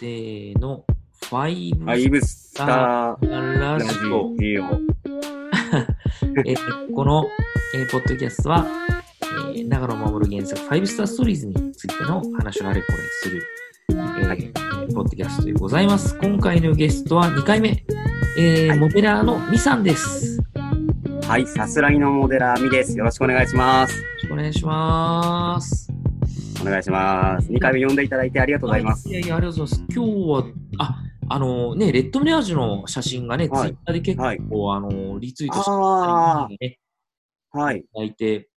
せーの、ファイブスターラジオえーこの、えーポッドキャストは、えー長野守る原作、ファイブスターストーリーズについての話をあれこれする、えーはいポッドキャストでございます。今回のゲストは2回目、えーはいモデラーのミさんです。よはい、さすらいのモデラーミです。よろしくお願いします。ろしくお願いします。お願いします。2回目呼んでいただいてありがとうございます。いやいや、ありがとうございます。今日は、あ、あのね、レッドミラージュの写真がね、はいツイッターで結構、はいあのリツイートしてあいただいて、はい、いただいて、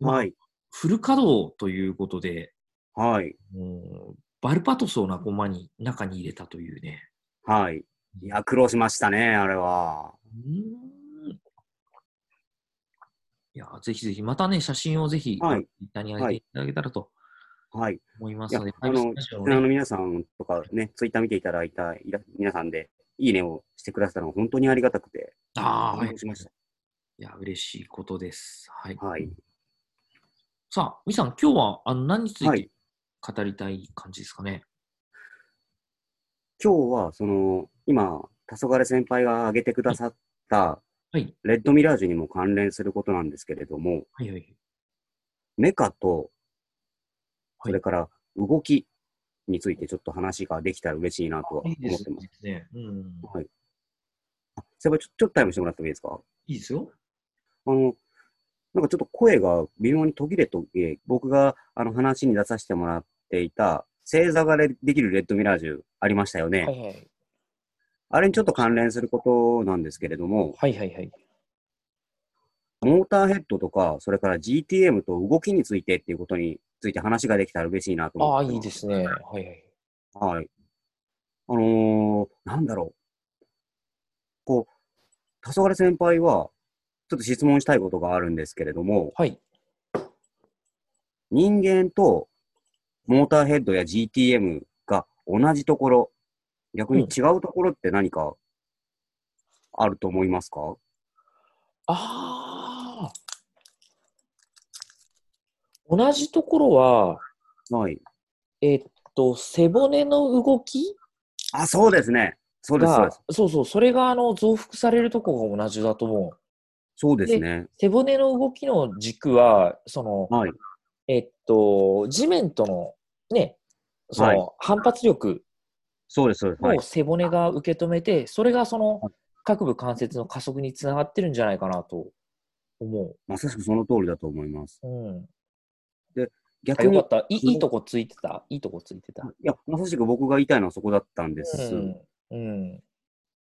はい、フル稼働ということで、はい、もうバルパトスを仲間に中に入れたというね。はい。いや、苦労しましたね、あれは。うーんいや、ぜひぜひ、またね、写真をぜひ、はいツイッターに上げていただけたらとはい。思いますので、、あの、の皆さんとかね、ツイッター見ていただいた皆さんで、いいねをしてくださったのが本当にありがたくて、ああ、はい。しましいや、嬉しいことです。はい。た。はい。さあ、みさん、今日はあの何についてはい語りたい感じですかね？今日は、その、今、黄昏先輩が挙げてくださった、はい。レッドミラージュにも関連することなんですけれども、はいはい。メカと、はいそれから動きについてちょっと話ができたら嬉しいなとは思いいですってます。ね。うん。はい。あ、先輩ちょ、ちょっとタイムしてもらってもいいですか？いいですよ。あの、なんかちょっと声が微妙に途切れとけ、僕があの話に出させてもらっていた、星座ができるレッドミラージュありましたよね。はいはい。あれにちょっと関連することなんですけれども、はいはいはい。モーターヘッドとか、それから GTM と動きについてっていうことについて話ができたら嬉しいなとああ、思って。いいですね。はいはい。はい。あのー、なんだろう。こう、黄昏先輩は、ちょっと質問したいことがあるんですけれども、はい。人間とモーターヘッドや GTM が同じところ、逆に違うところって何かあると思いますか、ああ。同じところは、はい。えっと、背骨の動きあ、そうですね。そうです、そうそうそれがあの増幅されるところが同じだと思う。そうですね。背骨の動きの軸は、その、はい。えっと、地面とのね、そはいの反発力そうです、そうです。はいを。背骨が受け止めて、それがそのはい各部関節の加速につながってるんじゃないかなと思まさしくその通りだと思います。う。うん。あ逆に、いよかった。いいいいとこついてた？いいとこついてた？や、まさしく僕が言いたいのはそこだったんです。うん。うん。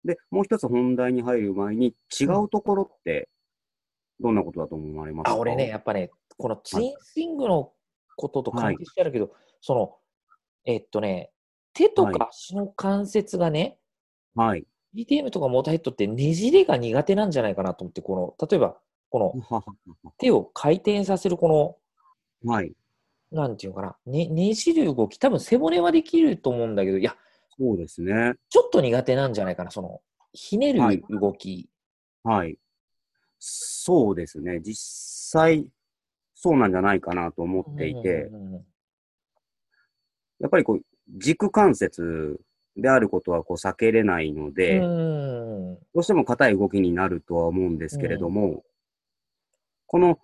で、もう一つ本題に入る前に、違うところって、どんなことだと思われますか？あ、俺ね、、やっぱね、このツインスイングのことと関係してあるけど、その、えっとね、手とはいか足の関節がね、はい。DTM とかモーターヘッドってねじれが苦手なんじゃないかなと思って、この、例えば、このはは手を回転させるこの、ははい。なんていうのかな、ね、ねじる動き、多分背骨はできると思うんだけど、いや、そうですね。ちょっと苦手なんじゃないかな、その、ひねはいる動き。はい。そうですね。実際、そうなんじゃないかなと思っていて、うんうんうんやっぱりこう、軸関節であることはこう避けれないので、うんどうしても硬い動きになるとは思うんですけれども、この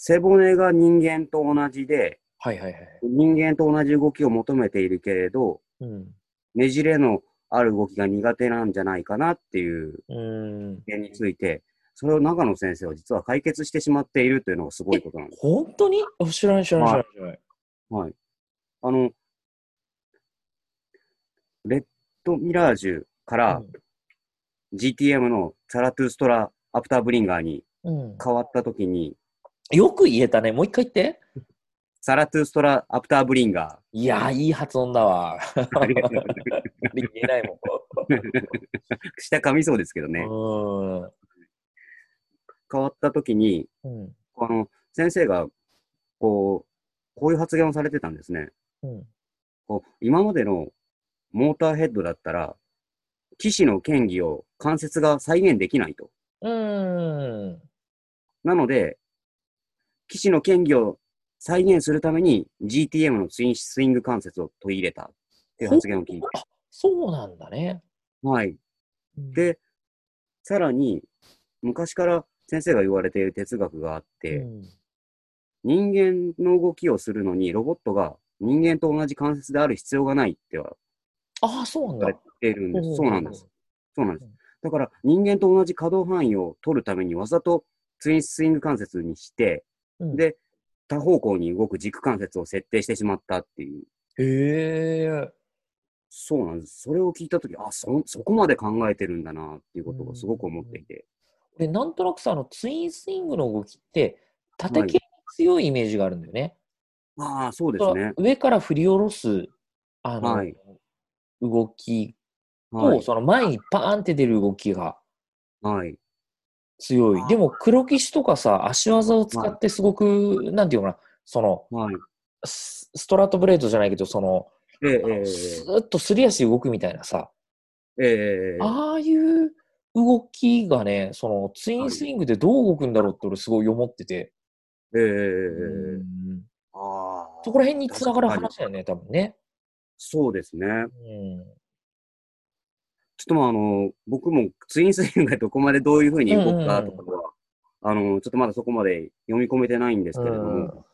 背骨が人間と同じで、はいはいはい。人間と同じ動きを求めているけれど、うん。ねじれのある動きが苦手なんじゃないかなっていううん。点について、それを長野先生は実は解決してしまっているというのがすごいことなんです。本当に？あ知らない知らない知らない。はい。あの、レッドミラージュから、GTM のサラトゥーストラアプターブリンガーにうん変わったときに、よく言えたね。もう一回言って。サラトゥーストラアプターブリンガいやー、いい発音だわ。ー。ありがとう言えないも下噛みそうですけどね。ん。変わったときに、うん。あの、先生が、こう、こういう発言をされてたんですね。うん。こう今までのモーターヘッドだったら、騎士の権利を関節が再現できないと。うん。なので、騎士の権利を再現するために GTM のツインスイング関節を取り入れた。ていう発言を聞いて。あ、そうなんだね。はい。うん、で、さらに、昔から先生が言われている哲学があって、うん人間の動きをするのにロボットが人間と同じ関節である必要がないってはああ、そうなんだ。ているんです。そうなんです。そうなんですうん。だから人間と同じ可動範囲を取るためにわざとツインスイング関節にして、うんで、多方向に動く軸関節を設定してしまったっていう。へえ。そうなんです。それを聞いたとき、あ、そ、そこまで考えてるんだなっていうことをすごく思っていて。俺、なんとなくさ、あの、ツインスイングの動きって、縦系に強いイメージがあるんだよね。ああ、そうですね。上から振り下ろす、あの、はい動きと、はい。その前にパーンって出る動きがはい。強い。でも、黒騎士とかさ、足技を使ってすごく、なんていうのかな、その、はい。スストラットブレードじゃないけど、その、ええええスーッとすり足で動くみたいなさ、ええええああいう動きがね、そのツインスイングでどう動くんだろうって俺すごい思ってて、ええええうん。ああ。そこら辺につながる話だよね、多分ね。そうですね。うんちょっとまあ、あの、僕もツインスイングがどこまでどういうふうに動くかとかは、あの、ちょっとまだそこまで読み込めてないんですけれども、うん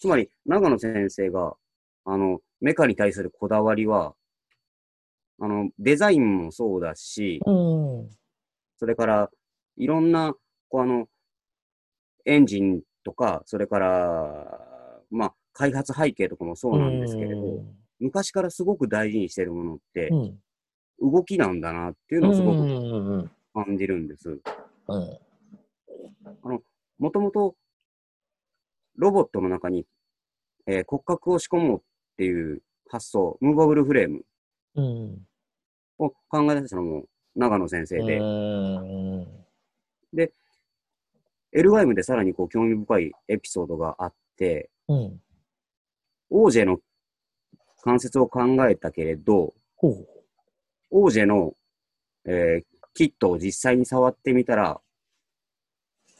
つまり、長野先生が、あの、メカに対するこだわりは、あの、デザインもそうだし、うん。それから、いろんな、こう、あの、エンジンとか、それから、まあ、開発背景とかもそうなんですけれど、昔からすごく大事にしてるものってう、ん。動きなんだなっていううん。のをすごく感じるんです。うん。もともと、ロボットの中に、えー骨格を仕込もうっていう発想、ムーバブルフレームうん。を考え出したのも長野先生で、うん。LYM でさらにこう興味深いエピソードがあって、うん。オージェの関節を考えたけれど、ほう。オージェの、えーキットを実際に触ってみたら、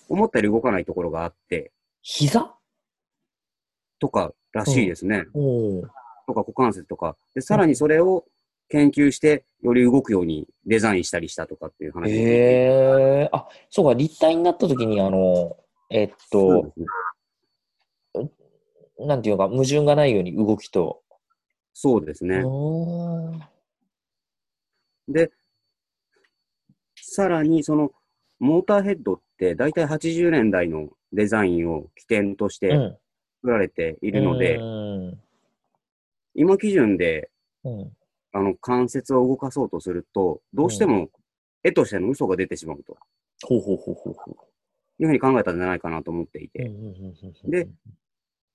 思ったより動かないところがあって、膝？とからしいですね。とか股関節とか。で、さらにそれを研究して、より動くようにデザインしたりしたとかっていう話へえ。あ、そうか、立体になった時に、あの、えっとね。なんていうのか、矛盾がないように動きと。そうですね。で、さらにそのモーターヘッドって大体80年代のデザインを起点としてうん。作られているので、うん。今基準でうん。あの関節を動かそうとすると、どうしても絵としての嘘が出てしまうとほうほうほうほうほいうふうに考えたんじゃないかなと思っていて、で、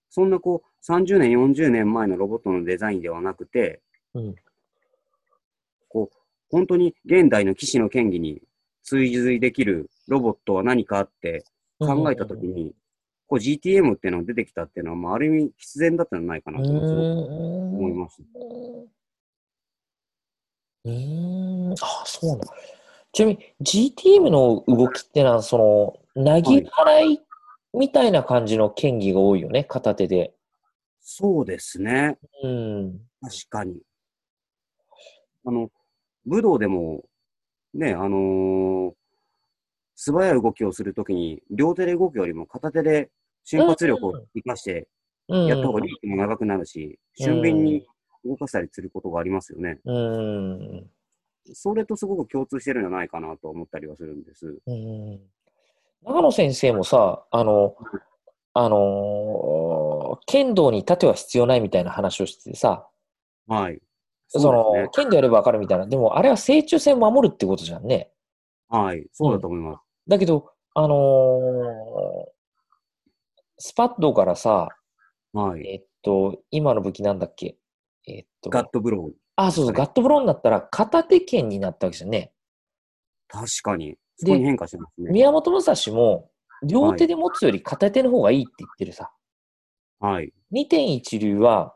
そんなこう30年、40年前のロボットのデザインではなくて、うんこう本当に現代の騎士の権利に追随できるロボットは何かあって考えたときに、こう GTM っていうのが出てきたっていうのは、まあ、ある意味必然だったんじゃないかなと思いうん。ます。うん。あ、そうなんだ。ちなみに GTM の動きってのは、その、投げ払いみたいな感じの剣技が多いよね、片手で。そうですね。うん。確かに。あの、武道でも、ね、あのー素早い動きをするときに、両手で動くよりも片手で瞬発力を生かしてうん。やった方がリーチも長くなるし、俊敏に動かしたりすることがありますよね。うん。それとすごく共通してるんじゃないかなと思ったりはするんです。うん。長野先生もさ、あの、あのー剣道に盾は必要ないみたいな話をしててさ、はい。その、剣道やればわかるみたいな。でも、あれは正中線を守るってことじゃんね。はい。そうだと思います。だけど、あのースパッドからさ、はい。えっと、今の武器なんだっけ？えっと、ガットブロー。あ、そうそう、ガットブローになったら片手剣になったわけじゃんね。確かに。そこに変化してますね。宮本武蔵も、両手で持つより片手の方がいいって言ってるさ。はい。二点一流は、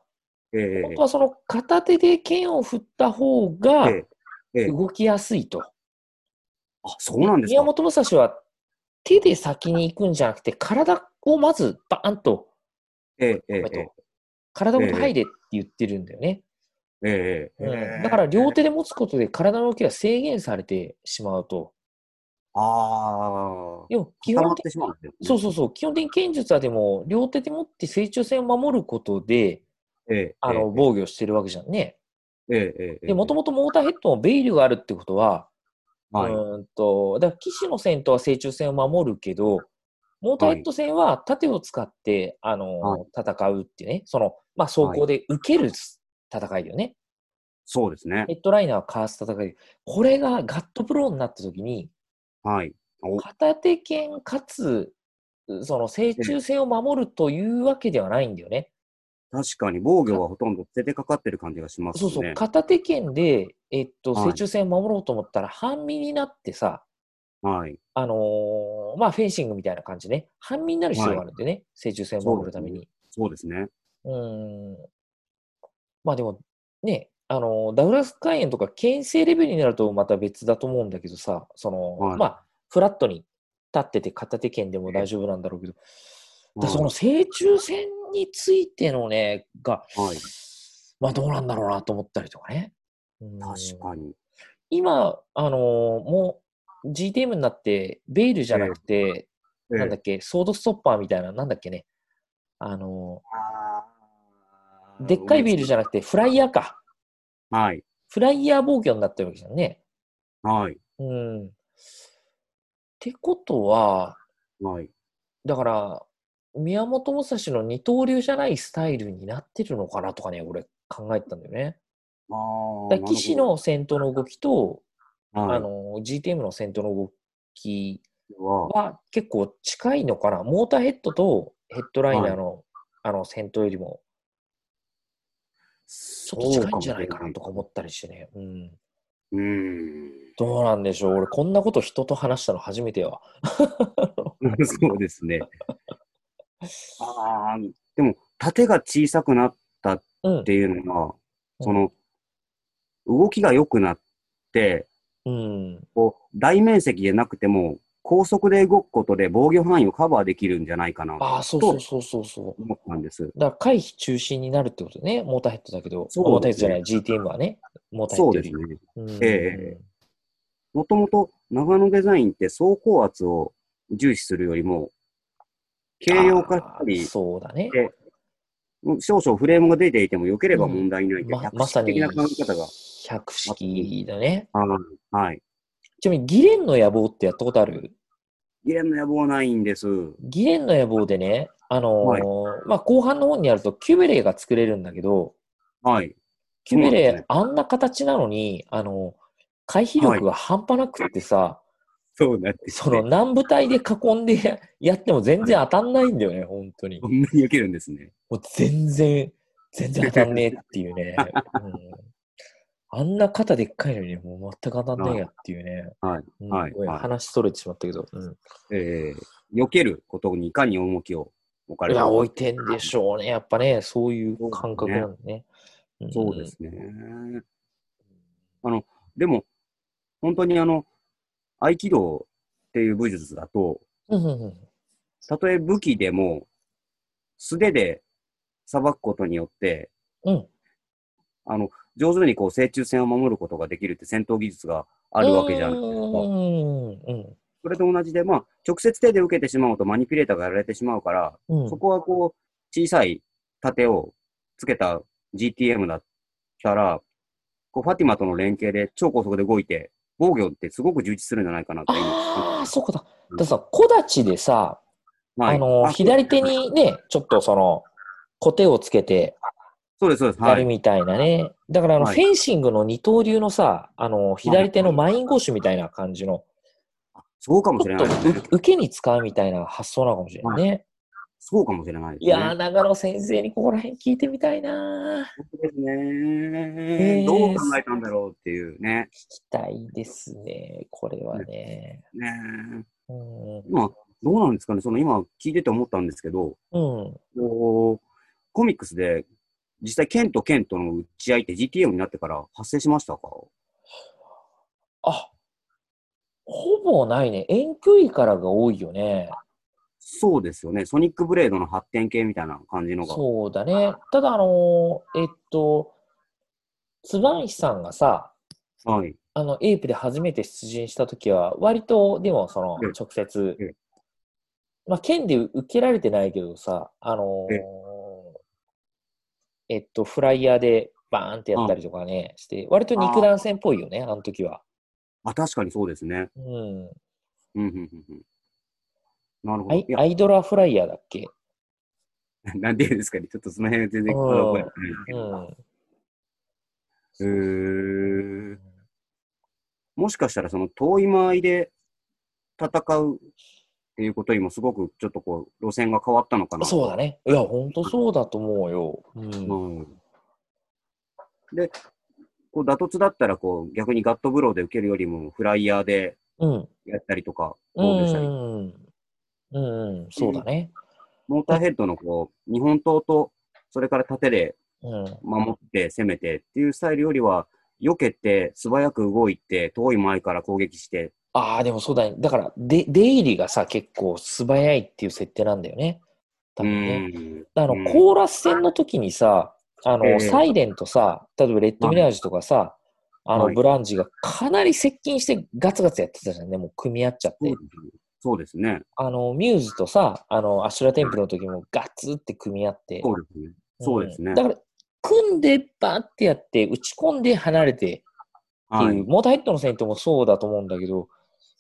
ええ本当はその片手で剣を振った方がええええ動きやすいと。あ、そうなんです宮か。本武蔵は手で先に行くんじゃなくて、体をまずバーンと、えええええっとええ体ごと入れって言ってるんだよね。ええうん、だから両手で持つことで体の動きが制限されてしまうと。ああ。基本的てしまうんですよね。そうそうそう、基本的に剣術はでも、両手で持って正中線を守ることで、ええあの、防御してるわけじゃんね。ええええで、もともとモーターヘッドもベイルがあるってことは、はい。うーんと、だから騎士の戦闘は正中線を守るけど、モーターヘッド戦は盾を使って、あの、はい戦うっていうね、その、まあ、走行で受ける戦いだよね。そうですね。ヘッドライナーはかわす戦い。これがガットプロになった時に、はい。お片手剣かつ、その正中線を守るというわけではないんだよね。確かに防御はほとんど捨ててかかってる感じがしますね。そうそう、片手剣で、えっと、はい正中線を守ろうと思ったら、半身になってさ、はい。あのーまあ、フェンシングみたいな感じね、半身になる必要があるんでね、正中線を守るために。そうですね。うーん。まあでも、ね、あのーダグラス肝炎とか牽制レベルになるとまた別だと思うんだけどさ、その、はいまあ、フラットに立ってて片手剣でも大丈夫なんだろうけど、だその正中線についてのね、が、はい。まあどうなんだろうなと思ったりとかね。うん確かに。今、あのーもう GTM になって、ベイルじゃなくて、なんだっけ、ソードストッパーみたいな、なんだっけね。あのーでっかいビールじゃなくて、フライヤーか。はい。フライヤー防御になってるわけじゃんね。はい。うん。ってことは、はい。だから、宮本武蔵の二刀流じゃないスタイルになってるのかなとかね、俺考えてたんだよね。あ騎士の戦闘の動きと、なるほど、あの、GTM の戦闘の動きはい、は結構近いのかな。モーターヘッドとヘッドライナーの、あの戦闘よりもちょっと近いんじゃないかなとか思ったりしてね。うん。う。うん。どうなんでしょう。俺こんなこと人と話したの初めてよ。そうですね。ああ、でも、縦が小さくなったっうん。ていうのは、その、動きが良くなって、うん。こう、大面積じゃなくても、高速で動くことで防御範囲をカバーできるんじゃないかなああ、そうそうそうそうそう。思ったんです。だから回避中心になるってことね。モーターヘッドだけど。そうモーターヘッドじゃない、GTM はね。モーターヘそうッドより。ですね。うんええもともと長野デザインって走行圧を重視するよりも、軽量化したり、そうだね。少々フレームが出ていても良ければ問題ないという、ま百まさに式的な考え方が。百式だね。はいはい。ちなみにギレンの野望ってやったことある？ギレンの野望はないんです。ギレンの野望でね、あのーまあ、後半の方にやるとキュベレーが作れるんだけど、はい。キュベレー、あんな形なのに、あの、回避力が半端なくってさ、そうなんです、その南部隊で囲んで やっても全然当たんないんだよね、本当に。こんなに受けるんですね。もう全然、全然当たんねえっていうね。うん、あんな肩でっかいのに、もう全く当たんねえやっていうね。はい。うんはいごめんはい話それてしまったけど。うんえー、避けることにいかに重きを置かれいや、るか置いてんでしょうね。やっぱね、そういう感覚なんだね。んそうですね。あの、でも、本当にあの、合気道っていう武術だと。たとえ武器でも、素手で裁くことによって、うん。あの、上手にこう、正中線を守ることができるって戦闘技術があるわけじゃん。うんうんうんそれと同じで、まあ、直接手で受けてしまうとマニピュレーターがやられてしまうから、うん。そこはこう、小さい盾をつけた GTM だったら、こう、ファティマとの連携で超高速で動いて、防御ってすごく充実するんじゃないかなって今ああ、そうかだ。ださ、小立ちでさ、はいあの、あ左手にね、ちょっとその、コテをつけてそうです、そうです。やはい。るみたいなね。だから、あの、はいフェンシングの二刀流のさ、あの、左手のマインゴーシュみたいな感じの、そうかもしれないね。う受けに使うみたいな発想なのかもしれないね。そうかもしれないですね。いやー、長野先生にここら辺聞いてみたいなー本当ですね、えーどう考えたんだろうっていうね。聞きたいですね、これはね。ねうん。今、どうなんですかねその今聞いてて思ったんですけど、うん。コミックスで実際剣と剣との打ち合いって GTM になってから発生しましたか？あ、ほぼないね。遠距離からが多いよね。そうですよね。ソニックブレードの発展系みたいな感じのが。そうだね。ただ、あのーえっと、つばんしさんがさ、はい。あの、エイプで初めて出陣したときは、割と、でも、そのうん、直接うん、まあ、剣で受けられてないけどさ、あのーえっと、フライヤーでバーンってやったりとかね、して、割と肉弾戦っぽいよね、あの時は。あ、確かにそうですね。うん。うん、うん、うん。うんなるほど。アイドラフライヤーだっけ？なんでですかね？ちょっとその辺全然覚えてないですけど。うん。へーもしかしたらその遠い間合いで戦うっていうことにもすごくちょっとこう路線が変わったのかな。そうだね。いや、ほんとそうだと思うよ。うん。うん。で、こう打突だったらこう逆にガットブローで受けるよりもフライヤーでうん。やったりとか、う防御した？り、ん。うん。うん。そうだね。モーターヘッドのこう日本刀とそれから盾でうん。守って攻めてっていうスタイルよりは、避けて素早く動いて遠い前から攻撃して、ああ、でもそうだね。だから、で、出入りがさ、結構素早いっていう設定なんだよね。多分ね。んあの、うんコーラス戦の時にさ、あの、ええサイレンとさ、例えばレッドミラージュとかさ、あの、はいブランジがかなり接近してガツガツやってたじゃんね。もう組み合っちゃって。そうですね。あの、ミューズとさ、あの、アシュラテンプルの時もガツって組み合って。そうですね。そうですね。んだから、組んでバーってやって、打ち込んで離れてっていう、はい。モーターヘッドの戦闘もそうだと思うんだけど、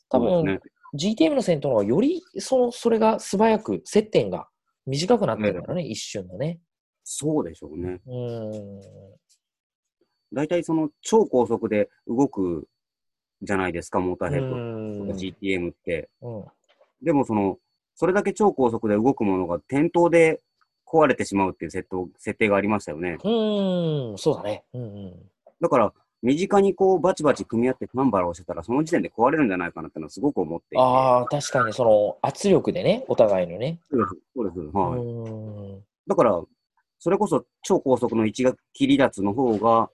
多分、ね GTM の戦闘の方がよりそのそれが素早く接点が短くなってるんだろうね、一瞬のね。そうでしょうね。うーん。大体その超高速で動くじゃないですか、モーターヘッド GTM って。うんでもその、それだけ超高速で動くものが点灯で壊れてしまうっていう設定設定がありましたよね。うーん、そうだね。うんうん。だから、身近にこうバチバチ組み合ってファンバラをしてたら、その時点で壊れるんじゃないかなってのはすごく思っていて。ああ、確かにその圧力でね、お互いのね。そうです。そうです。うはい。だから、それこそ超高速の一が切り立つの方が、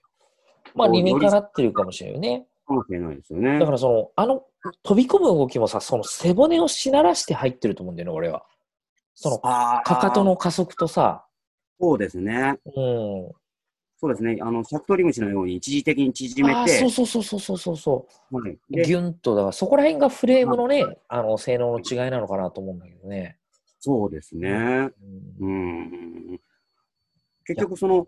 まあ理にかなってるかもしれないよね。かもしれないですよね。だからその、あの、飛び込む動きもさ、その背骨をしならして入ってると思うんだよね、俺は。その、かかとの加速とさ、そうですね。うん。そうですね。あの、シャクトリムシのように一時的に縮めて、そうそうそうそうそうそうそう。はい、でギュンと、だからそこら辺がフレームのね、あの、性能の違いなのかなと思うんだけどね。そうですね。うんうん。結局、その、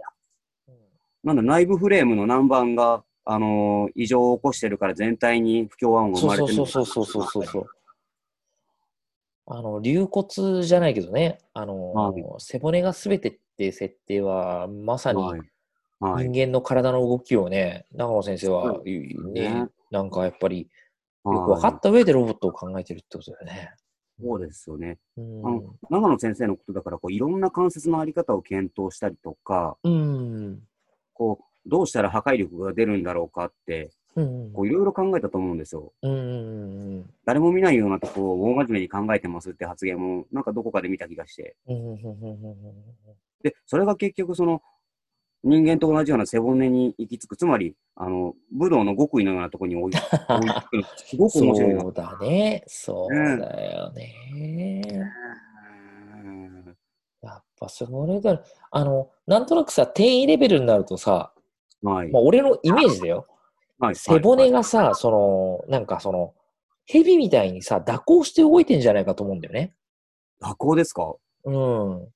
なんだ、内部フレームの南蛮が、あのー異常を起こしてるから全体に不協和音が生まれてるそうそうそうそうそうそう。あの、流骨じゃないけどね、あの、はい背骨が全てっていう設定は、まさに。人間の体の動きをね、長野先生はね、ねなんかやっぱりよくはい分かった上でロボットを考えてるってことだよね。そうですよね。うんあの、長野先生のことだから、こう、いろんな関節のあり方を検討したりとか、うん。こう、どうしたら破壊力が出るんだろうかって、うん。こう、いろいろ考えたと思うんですよ。誰も見ないようなとこを大真面目に考えてますって発言も、なんかどこかで見た気がして。で、それが結局その、人間と同じような背骨に行き着く。つまり、あの、武道の極意のようなところに 置いてくる。すごく面白いな。そうだね。そうだよね。うんやっぱそれが、あの、なんとなくさ、転移レベルになるとさ、はい。まあ、俺のイメージだよ。はい背骨はいがさ、その、なんかその、蛇みたいにさ、蛇行して動いてんじゃないかと思うんだよね。蛇行ですか？うん。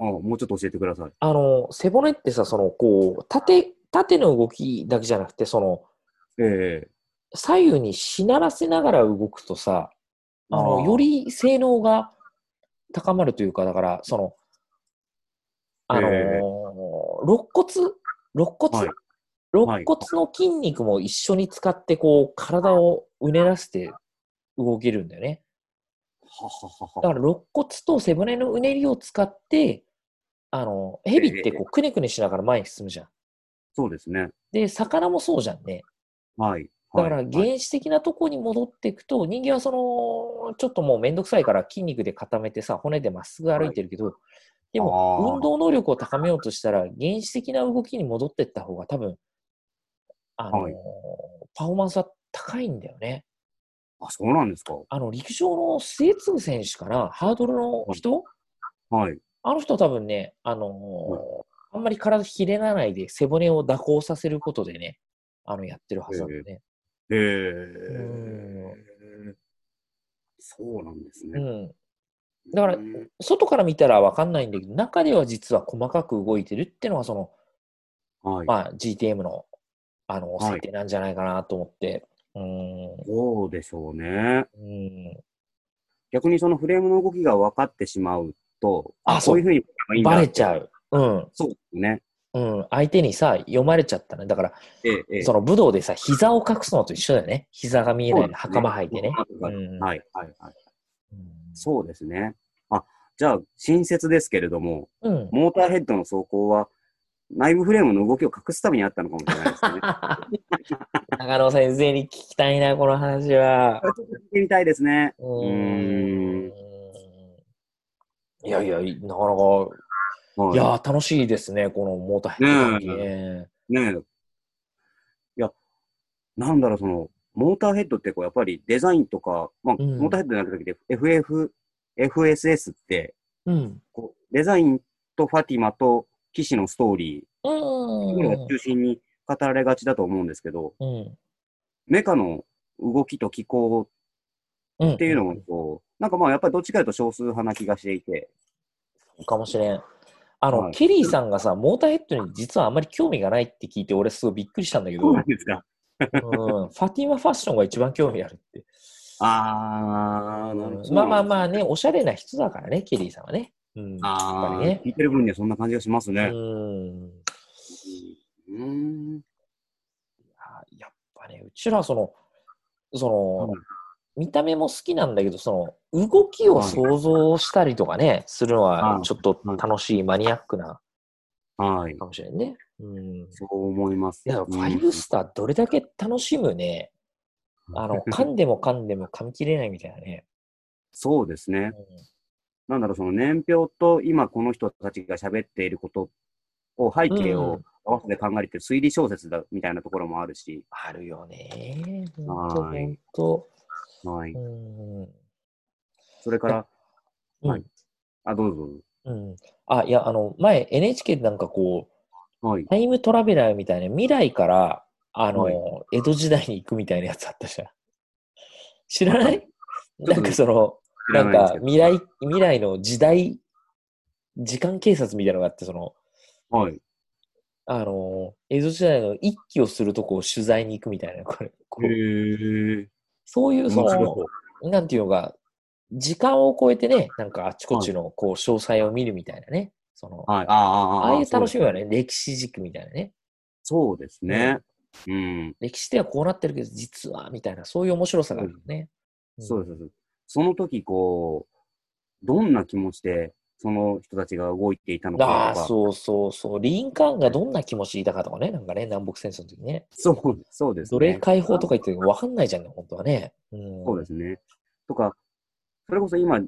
あもうちょっと教えてください。あの、背骨ってさ、その、こう、縦、縦の動きだけじゃなくて、その、ええ左右にしならせながら動くとさ、あの、より性能が高まるというか、だから、その、あのーえ肋骨、肋骨、はい肋骨の筋肉も一緒に使って、こう、体をうねらせて動けるんだよね。だから、肋骨と背骨のうねりを使って、あの、蛇ってこう、くねくねしながら前に進むじゃん。そうですね。で、魚もそうじゃんね。はい。だからはい原始的なとこに戻っていくと、人間はその、ちょっともうめんどくさいから筋肉で固めてさ、骨でまっすぐ歩いてるけど、でも運動能力を高めようとしたら、原始的な動きに戻っていった方が多分、あのーはいパフォーマンスは高いんだよね。あ、そうなんですか。あの、陸上の末次選手かな、ハードルの人、はい。あの人多分ね、あのーはいハあんまり体ひれらないで背骨を蛇行させることでね、あの、やってるはずなんだよね。へえうん。そうなんですね。うん。だからうん外から見たらわかんないんだけど、中では実は細かく動いてるっていうのが、その、はい。まあ、GTM の、あの、はい設定なんじゃないかなと思って。うん。そうでしょうね。うん。逆にそのフレームの動きが分かってしまうと、あこういうふうにいいバレちゃう。うん。そうですね。うん。相手にさ、読まれちゃったね。だから、ええ、ええ。その武道でさ、膝を隠すのと一緒だよね。膝が見えないね袴履いてね。はい、うんはい、はい。うんそうですね。あ、じゃあ、新説ですけれども、うん。モーターヘッドの走行は、内部フレームの動きを隠すためにあったのかもしれないですね。中野先生に聞きたいな、この話は。ちょっと聞いてみたいですね。うんん。いやいや、なかなか、はいやー、楽しいですね、このモーターヘッドね。ねえ。いや、なんだろう、その、モーターヘッドってこう、やっぱりデザインとか、まあ、うんモーターヘッドじゃなくて、FF、FSS って、うん。こう、デザインとファティマと騎士のストーリー、これがう中心に語られがちだと思うんですけど、ん。うん。メカの動きと機構うん。っていうのも、こう、なんかまあ、やっぱりどっちかというと少数派な気がしていて、かもしれん。あの、はいケリーさんがさ、モーターヘッドに実はあまり興味がないって聞いて、俺すごいびっくりしたんだけど、そううん、なんですか。ファティマファッションが一番興味あるって。あー、なるほど。まあまあまあね、おしゃれな人だからね、ケリーさんはね。うん。あー、ぱりね。聞いてる分にはそんな感じがしますね。うん。うーん。あやっぱね、うちらその、その、はい見た目も好きなんだけど、その、動きを想像したりとかね、するのははいちょっと楽しい、マニアックなはい。かもしれんね。うん。いそう思います。や、ファイブスターどれだけ楽しむね。あの、噛んでも噛んでも噛み切れないみたいなね。そうですね。うんなんだろう、その年表と今この人たちが喋っていることを背景うんを合わせて考えて推理小説だみたいなところもあるし、あるよね。はい。それから、うんはいあ、どうぞ。うん。あ、いや、あの、前 NHK でなんかこう、はい。タイムトラベラーみたいな未来から、あの、はい江戸時代に行くみたいなやつあったじゃん。知らない？なんかその、知なんか未来、未来の時代、時間警察みたいなのがあって、その、はい。あの、江戸時代の一揆をするとこを取材に行くみたいな、これ。こうへえ。そういう、そのそ、なんていうのが、時間を超えてね、なんかあちこちのこう詳細を見るみたいなね。その、はい。ああ、ああ、ああいう楽しみみ。はね、歴史軸みたいなね。そうですね。うん。歴史ではこうなってるけど、実は、みたいな、そういう面白さがあるよね。そうですその時、こう、どんな気持ちで、その人たちが動いていたのああ、かとか。そうそうそう。リンカーンがどんな気持ちでいたかとかね、なんかね、南北戦争の時ね。そう、そうです奴ね。隷解放とか言ってるけど分かんないじゃんね、本当はね。うん、そうですね。とか、それこそ今、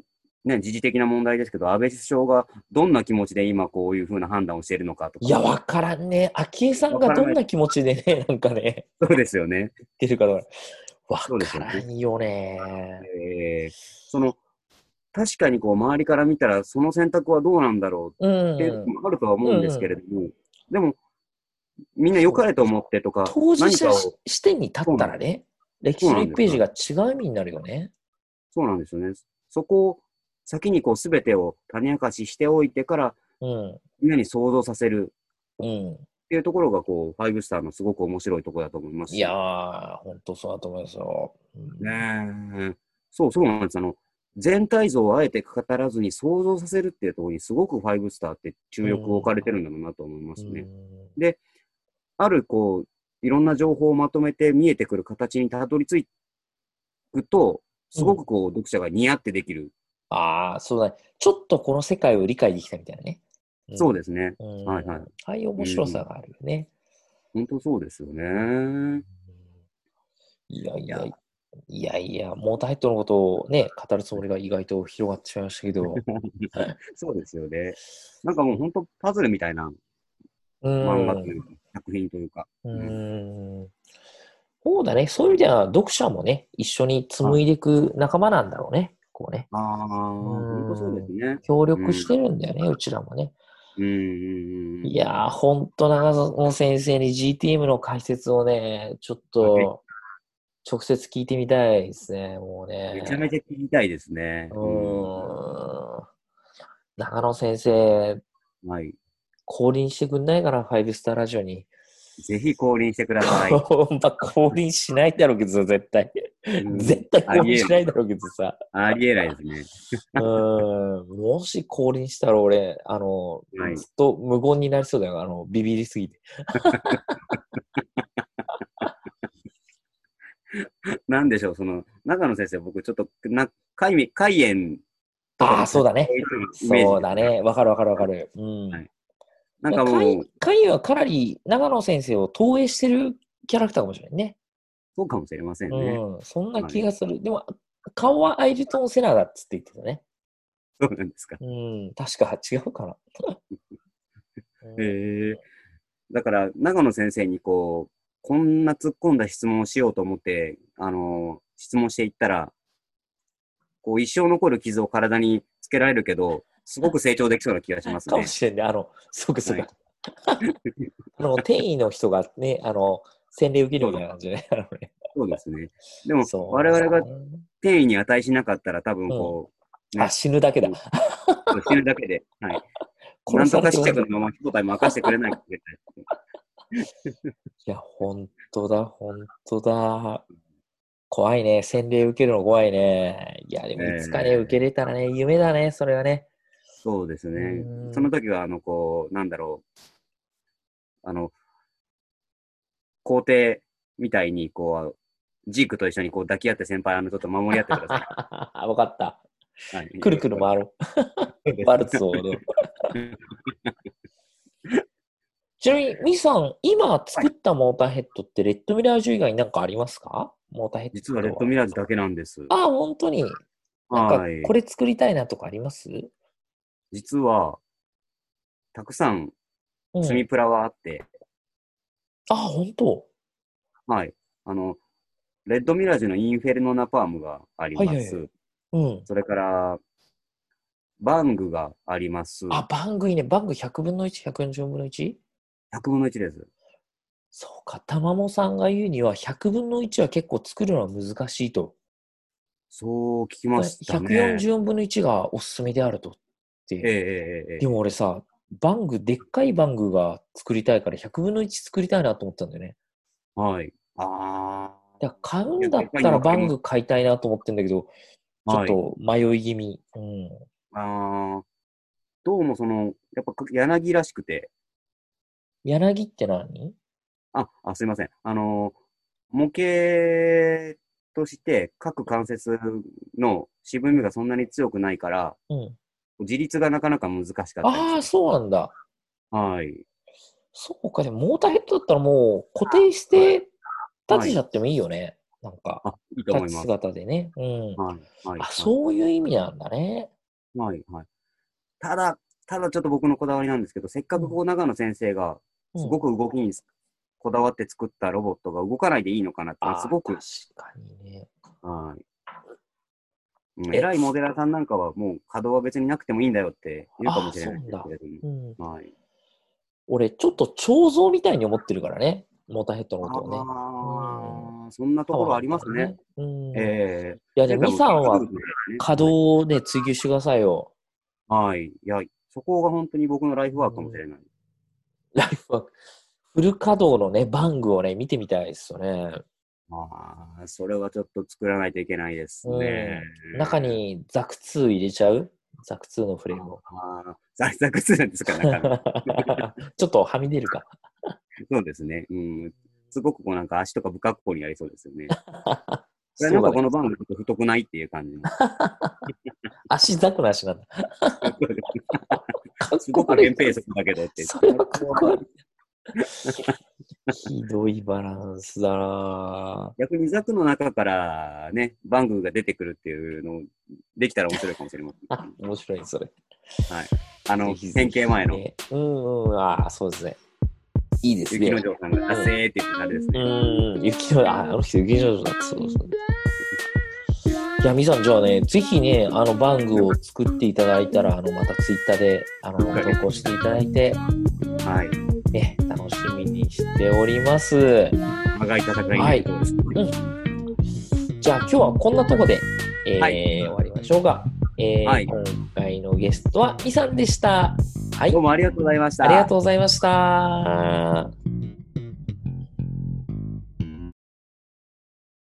ね、時事的な問題ですけど、安倍首相がどんな気持ちで今こういうふうな判断をしているのかとか。いや、分からんね。昭恵さんがどんな気持ちでね、なんかね、そうですよね。言ってるかとか。そうですよね分からんよね。えーその、確かにこう周りから見たら、その選択はどうなんだろううっていうのん。もあるとは思うんですけれども、でも、みんな良かれと思ってとか、当事者視点に立ったらね、歴史の1ページが違う意味になるよね。そうなんですよね。そこを先にこう全てを種明かししておいてから、うん。みんなに想像させるうん。っていうところが、こう、ファイブスターのすごく面白いところだと思いますし。いやー、本当そうだと思いますよ。うんねえ。そうそうなんです。あの、全体像をあえて語らずに想像させるっていうところにすごくファイブスターって注力を置かれてるんだろうなと思いますね。うんある、こう、いろんな情報をまとめて見えてくる形にたどり着くと、すごくこう、読者が似合ってできる。ああ、そうだね。ちょっとこの世界を理解できたみたいなね。そうですね。うんはいはいああいう面白さがあるよね。本当そうですよね。いやいや、いやいや、モーターヘッドのことをね、語るつもりが意外と広がってしまいましたけど。そうですよね。なんかもう本当パズルみたいなうん漫画というか、作品というか。うん。そうだね。そういう意味では、読者もね、一緒に紡いでいく仲間なんだろうね。こうね。ああ、本当そうですね。協力してるんだよね、うちらもね。ううんうんうん。いやー、ほんと長野先生に GTM の解説をね、ちょっと、直接聞いてみたいですね、もうね。めちゃめちゃ聞きたいですね。うーん。長野先生、はい。降臨してくんないかな、ファイブスターラジオに。ぜひ降臨してください。まあ、降臨しないだろうけどさ、絶対。うん絶対降臨しないだろうけどさ。ありえないですね。うん。もし降臨したら俺、あの、はいずっと無言になりそうだよ。あの、ビビりすぎて。なんでしょう、その、長野先生、僕ちょっと、な、海み、海炎ああ、そうだね。そうだね。わかるわかるわかる。うん。はいなんかも会う、会はかなり長野先生を投影してるキャラクターかもしれないね。そうかもしれませんね。うん。そんな気がする。でも、顔はアイルトン・セナだっつって言ってたね。そうなんですか。うん。確か違うかな。う んへえ。だから、長野先生にこう、こんな突っ込んだ質問をしようと思って、あの、質問していったら、こう、一生残る傷を体につけられるけど、すごく成長できそうな気がしますねかも。しれんね。あの、そうかそうか。は あの、転移の人がね、あの、洗礼受けるみたいな感じでね。そうですね。でも、そう我々が転移に値しなかったら、多分こう、ねあ、死ぬだけだ。死ぬだけで、はい。な殺んとか試着のまま正体任せてくれないかいいや、本当だ、本当だ。怖いね。洗礼受けるの怖いね。いや、でもいつかね、ええ受けれたらね、夢だね、それはね。そうですねう。んその時は、あの、こう、なんだろう。あの、皇帝みたいに、こう、ジークと一緒にこう抱き合って先輩、あの、ちょっと守り合ってくださ わかった。い。はい、くるくる回ろう。バルツを。ちなみに、ミさん、今作ったモーターヘッドって、レッドミラージュ以外に何かありますか？モーターヘッド。実はレッドミラーズだけなんです。ああ、本当に。なんかはい、。これ作りたいなとかあります？実は、たくさんうん積みプラはあって、ああ、本当？はい。あの、レッドミラージュのインフェルノナパームがあります。はいはいはうん。それから、バングがあります。あ、バングいいね。バング100分の1、140分の 1? 100分の1です。そうか、玉もさんが言うには、100分の1は結構作るのは難しいと。そう聞きましたね。144分の1がおすすめであるとでも俺さ、バング、でっかいバングが作りたいから100分の1作りたいなと思ったんだよね。はい。あだから買うんだったらバング買いたいなと思ってんだけど、ちあ。はい。ょっと迷い気味。うん。ああ。どうもその、やっぱ柳らしくて、柳って何？あ、あ、すいません。あの、模型として各関節の渋みがそんなに強くないから、うん。自立がなかなか難しかったりああ、そうなんだ。はい。そうか、でもモーターヘッドだったらもう固定して立てちゃってもいいよね。なんか、あ、いいと思います。姿でね。うん。はい。はい。あ、そういう意味なんだね。はい。はい。ただ、ただちょっと僕のこだわりなんですけど、せっかくこう長野先生がうんすごく動きにこだわって作ったロボットが動かないでいいのかなって、すごく、確かにね。はい。うんえ偉いモデラーさんなんかはもう稼働は別になくてもいいんだよって言うかもしれないですけれどうん。も。はい。俺、ちょっと彫像みたいに思ってるからね。モーターヘッドのことをね。ああ、そんなところありますね。。うん。いえや、でも、ミさんは稼働働をね、追求してくださいよ。はい。いや、そこが本当に僕のライフワークかもしれない。ライフワーク。フル稼働のね、バングをね、見てみたいですよね。ああ、それはちょっと作らないといけないですね。中にザク2入れちゃう？ザク2のフレームを。ああ、ザクザク2なんですか、中身 ちょっとはみ出るか。そうですね。うん。すごくこうなんか足とか不格好になりそうですよね。こ それなんかこの番組ちょっと太くないっていう感じの。足ザクなしなんだ。すごくこ悪い扁平足だけどって。それはかっこ悪い。ひどいバランスだな逆にザクの中からね、バングが出てくるっていうのできたら面白いかもしれません。あ、面白い、それ。あの、ぜひぜひ変形前のねうんうん、ああ、そうですね。いいですね。雪の城さんが達成って言ってたんですうね。ん、雪の、あ、あの人雪の女だってそうそう。いや、みさん、じゃあね、ぜひね、あの、バングを作っていただいたら、あの、またツイッターで、あの、投稿していただいて、はい。ね、楽しみにしております。長い戦いになりそうです。じゃあ、今日はこんなとこで、えーはい終わりましょうか。えーはい今回のゲストは、みさんでした。はいどう。もありがとうございました。ありがとうございました。